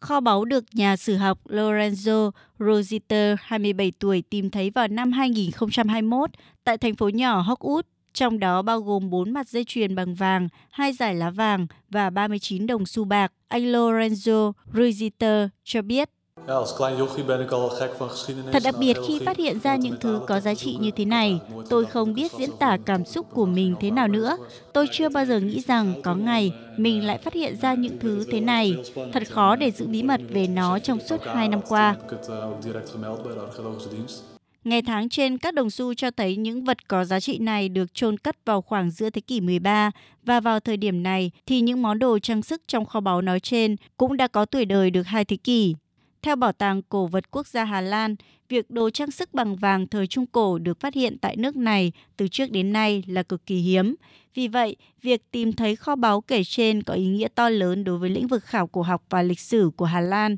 Kho báu được nhà sử học Lorenzo Rositer, 27 tuổi, tìm thấy vào năm 2021 tại thành phố nhỏ Hockwood, trong đó bao gồm 4 mặt dây chuyền bằng vàng, hai giải lá vàng và 39 đồng xu bạc. Anh Lorenzo Rositer cho biết. Thật đặc biệt khi phát hiện ra những thứ có giá trị như thế này. Tôi không biết diễn tả cảm xúc của mình thế nào nữa. Tôi chưa bao giờ nghĩ rằng có ngày mình lại phát hiện ra những thứ thế này. Thật khó để giữ bí mật về nó trong suốt hai năm qua. Ngày tháng trên các đồng xu cho thấy những vật có giá trị này được chôn cất vào khoảng giữa thế kỷ 13 và vào thời điểm này thì những món đồ trang sức trong kho báu nói trên cũng đã có tuổi đời được hai thế kỷ. Theo Bảo tàng Cổ vật Quốc gia Hà Lan, việc đồ trang sức bằng vàng thời Trung Cổ được phát hiện tại nước này từ trước đến nay là cực kỳ hiếm. Vì vậy, việc tìm thấy kho báu kể trên có ý nghĩa to lớn đối với lĩnh vực khảo cổ học và lịch sử của Hà Lan.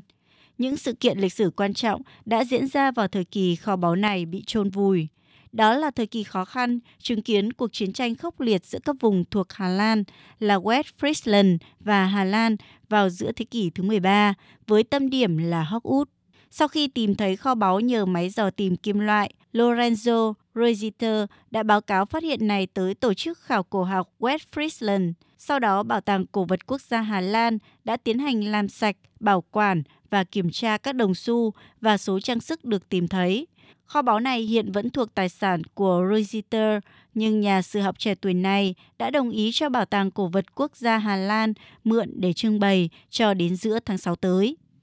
Những sự kiện lịch sử quan trọng đã diễn ra vào thời kỳ kho báu này bị chôn vùi. Đó là thời kỳ khó khăn, chứng kiến cuộc chiến tranh khốc liệt giữa các vùng thuộc Hà Lan là West Friesland và Hà Lan vào giữa thế kỷ thứ 13, với tâm điểm là Hockwood. Sau khi tìm thấy kho báu nhờ máy dò tìm kim loại, Lorenzo Reuters đã báo cáo phát hiện này tới Tổ chức Khảo cổ học West Friesland. Sau đó, Bảo tàng Cổ vật Quốc gia Hà Lan đã tiến hành làm sạch, bảo quản và kiểm tra các đồng xu và số trang sức được tìm thấy. Kho báu này hiện vẫn thuộc tài sản của Reuters, nhưng nhà sử học trẻ tuổi này đã đồng ý cho Bảo tàng Cổ vật Quốc gia Hà Lan mượn để trưng bày cho đến giữa tháng 6 tới.